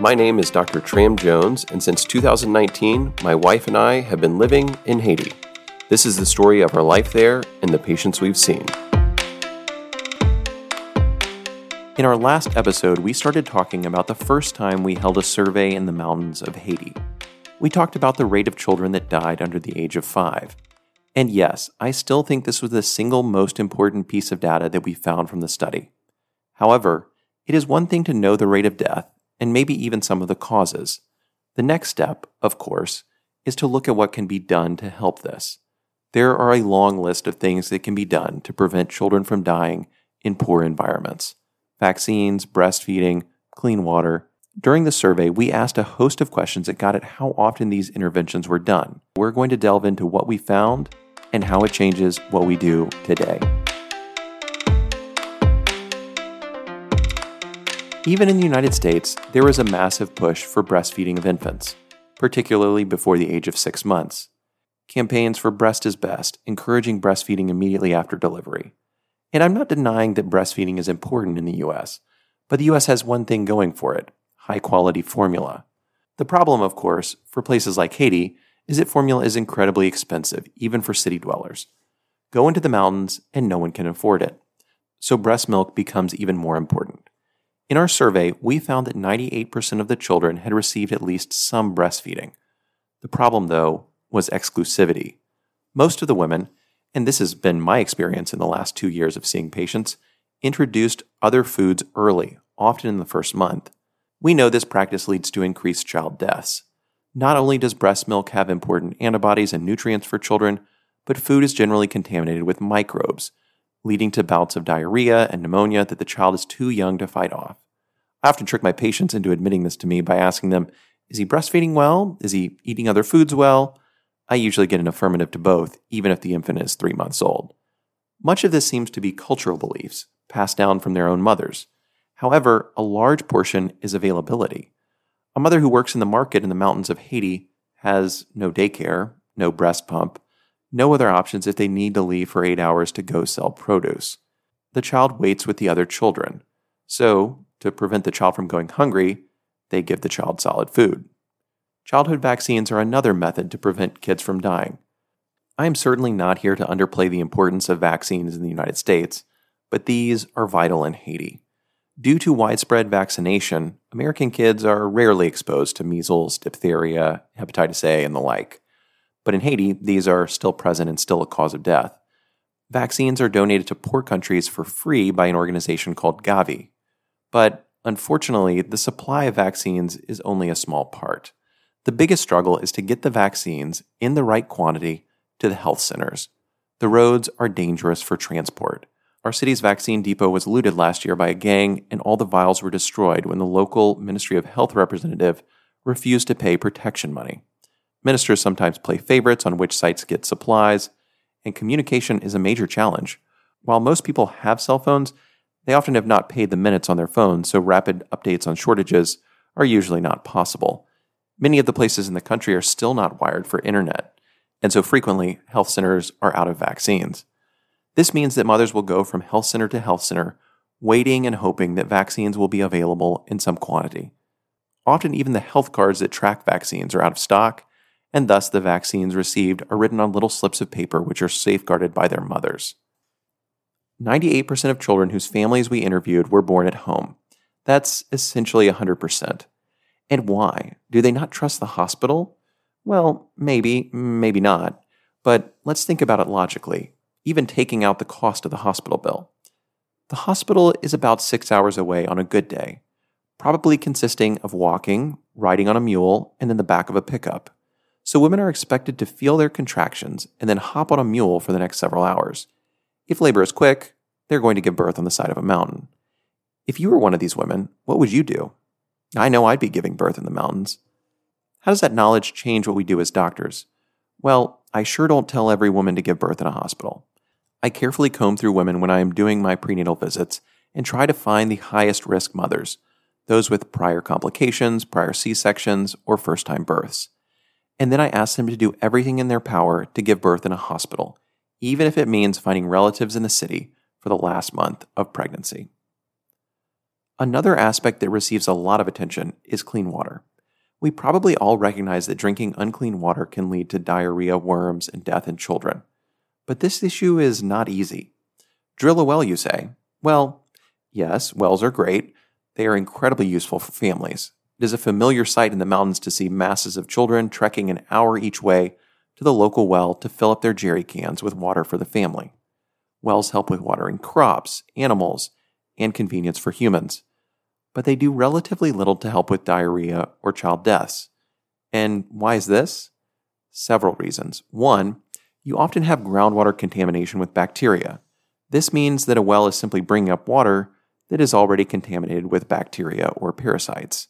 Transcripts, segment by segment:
My name is Dr. Tram Jones, and since 2019, my wife and I have been living in Haiti. This is the story of our life there and the patients we've seen. In our last episode, we started talking about the first time we held a survey in the mountains of Haiti. We talked about the rate of children that died under the age of five. And yes, I still think this was the single most important piece of data that we found from the study. However, it is one thing to know the rate of death and maybe even some of the causes. The next step, of course, is to look at what can be done to help this. There are a long list of things that can be done to prevent children from dying in poor environments vaccines, breastfeeding, clean water. During the survey, we asked a host of questions that got at how often these interventions were done. We're going to delve into what we found and how it changes what we do today. Even in the United States, there is a massive push for breastfeeding of infants, particularly before the age of six months. Campaigns for Breast is Best, encouraging breastfeeding immediately after delivery. And I'm not denying that breastfeeding is important in the US, but the US has one thing going for it high quality formula. The problem, of course, for places like Haiti is that formula is incredibly expensive, even for city dwellers. Go into the mountains and no one can afford it. So breast milk becomes even more important. In our survey, we found that 98% of the children had received at least some breastfeeding. The problem, though, was exclusivity. Most of the women, and this has been my experience in the last two years of seeing patients, introduced other foods early, often in the first month. We know this practice leads to increased child deaths. Not only does breast milk have important antibodies and nutrients for children, but food is generally contaminated with microbes, leading to bouts of diarrhea and pneumonia that the child is too young to fight off. I often trick my patients into admitting this to me by asking them, Is he breastfeeding well? Is he eating other foods well? I usually get an affirmative to both, even if the infant is three months old. Much of this seems to be cultural beliefs, passed down from their own mothers. However, a large portion is availability. A mother who works in the market in the mountains of Haiti has no daycare, no breast pump, no other options if they need to leave for eight hours to go sell produce. The child waits with the other children. So, to prevent the child from going hungry, they give the child solid food. Childhood vaccines are another method to prevent kids from dying. I am certainly not here to underplay the importance of vaccines in the United States, but these are vital in Haiti. Due to widespread vaccination, American kids are rarely exposed to measles, diphtheria, hepatitis A, and the like. But in Haiti, these are still present and still a cause of death. Vaccines are donated to poor countries for free by an organization called Gavi. But unfortunately, the supply of vaccines is only a small part. The biggest struggle is to get the vaccines in the right quantity to the health centers. The roads are dangerous for transport. Our city's vaccine depot was looted last year by a gang, and all the vials were destroyed when the local Ministry of Health representative refused to pay protection money. Ministers sometimes play favorites on which sites get supplies, and communication is a major challenge. While most people have cell phones, they often have not paid the minutes on their phones, so rapid updates on shortages are usually not possible. Many of the places in the country are still not wired for internet, and so frequently health centers are out of vaccines. This means that mothers will go from health center to health center, waiting and hoping that vaccines will be available in some quantity. Often, even the health cards that track vaccines are out of stock, and thus the vaccines received are written on little slips of paper which are safeguarded by their mothers. 98% of children whose families we interviewed were born at home. That's essentially 100%. And why? Do they not trust the hospital? Well, maybe, maybe not. But let's think about it logically, even taking out the cost of the hospital bill. The hospital is about six hours away on a good day, probably consisting of walking, riding on a mule, and in the back of a pickup. So women are expected to feel their contractions and then hop on a mule for the next several hours. If labor is quick, they're going to give birth on the side of a mountain. If you were one of these women, what would you do? I know I'd be giving birth in the mountains. How does that knowledge change what we do as doctors? Well, I sure don't tell every woman to give birth in a hospital. I carefully comb through women when I am doing my prenatal visits and try to find the highest risk mothers, those with prior complications, prior C sections, or first time births. And then I ask them to do everything in their power to give birth in a hospital, even if it means finding relatives in the city for the last month of pregnancy. Another aspect that receives a lot of attention is clean water. We probably all recognize that drinking unclean water can lead to diarrhea, worms, and death in children. But this issue is not easy. Drill a well, you say? Well, yes, wells are great. They are incredibly useful for families. It is a familiar sight in the mountains to see masses of children trekking an hour each way to the local well to fill up their jerry cans with water for the family. Wells help with watering crops, animals, and convenience for humans but they do relatively little to help with diarrhea or child deaths. And why is this? Several reasons. One, you often have groundwater contamination with bacteria. This means that a well is simply bringing up water that is already contaminated with bacteria or parasites.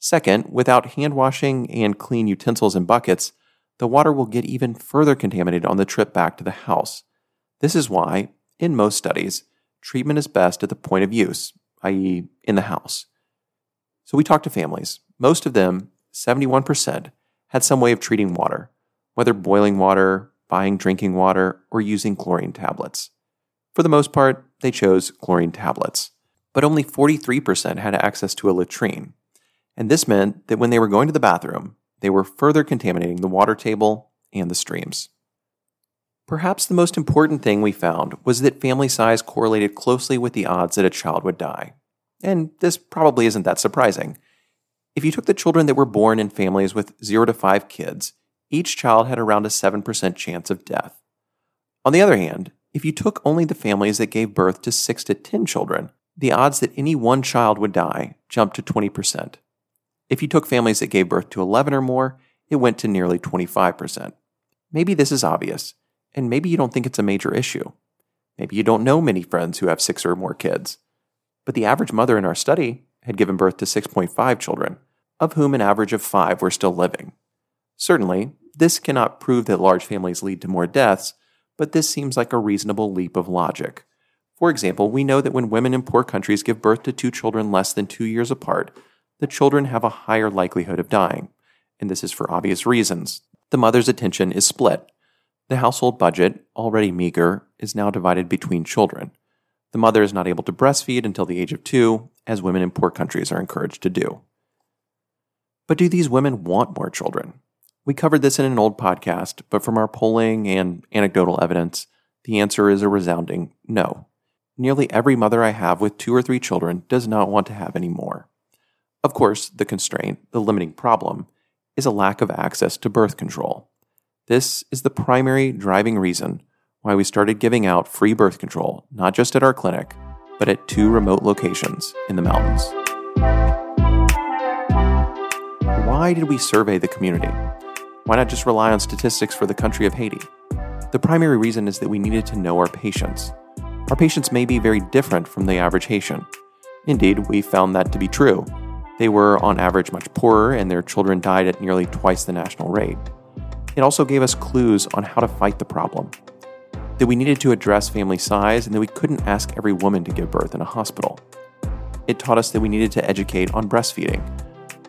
Second, without hand washing and clean utensils and buckets, the water will get even further contaminated on the trip back to the house. This is why, in most studies, treatment is best at the point of use, i.e., in the house. So we talked to families. Most of them, 71%, had some way of treating water, whether boiling water, buying drinking water, or using chlorine tablets. For the most part, they chose chlorine tablets. But only 43% had access to a latrine. And this meant that when they were going to the bathroom, they were further contaminating the water table and the streams. Perhaps the most important thing we found was that family size correlated closely with the odds that a child would die. And this probably isn't that surprising. If you took the children that were born in families with 0 to 5 kids, each child had around a 7% chance of death. On the other hand, if you took only the families that gave birth to 6 to 10 children, the odds that any one child would die jumped to 20%. If you took families that gave birth to 11 or more, it went to nearly 25%. Maybe this is obvious, and maybe you don't think it's a major issue. Maybe you don't know many friends who have six or more kids. But the average mother in our study had given birth to 6.5 children, of whom an average of five were still living. Certainly, this cannot prove that large families lead to more deaths, but this seems like a reasonable leap of logic. For example, we know that when women in poor countries give birth to two children less than two years apart, the children have a higher likelihood of dying. And this is for obvious reasons. The mother's attention is split. The household budget, already meager, is now divided between children. The mother is not able to breastfeed until the age of two, as women in poor countries are encouraged to do. But do these women want more children? We covered this in an old podcast, but from our polling and anecdotal evidence, the answer is a resounding no. Nearly every mother I have with two or three children does not want to have any more. Of course, the constraint, the limiting problem, is a lack of access to birth control. This is the primary driving reason why we started giving out free birth control, not just at our clinic, but at two remote locations in the mountains. Why did we survey the community? Why not just rely on statistics for the country of Haiti? The primary reason is that we needed to know our patients. Our patients may be very different from the average Haitian. Indeed, we found that to be true. They were, on average, much poorer, and their children died at nearly twice the national rate. It also gave us clues on how to fight the problem. That we needed to address family size and that we couldn't ask every woman to give birth in a hospital. It taught us that we needed to educate on breastfeeding,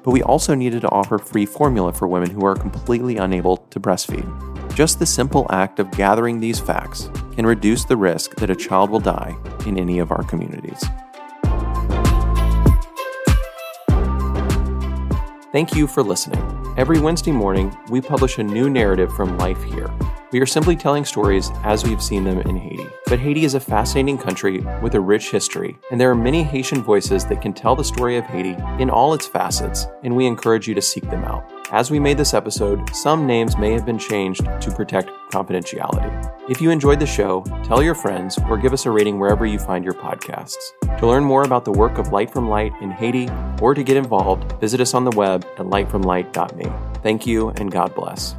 but we also needed to offer free formula for women who are completely unable to breastfeed. Just the simple act of gathering these facts can reduce the risk that a child will die in any of our communities. Thank you for listening. Every Wednesday morning, we publish a new narrative from life here. We are simply telling stories as we've seen them in Haiti. But Haiti is a fascinating country with a rich history, and there are many Haitian voices that can tell the story of Haiti in all its facets, and we encourage you to seek them out. As we made this episode, some names may have been changed to protect confidentiality. If you enjoyed the show, tell your friends or give us a rating wherever you find your podcasts. To learn more about the work of Light from Light in Haiti or to get involved, visit us on the web at lightfromlight.me. Thank you and God bless.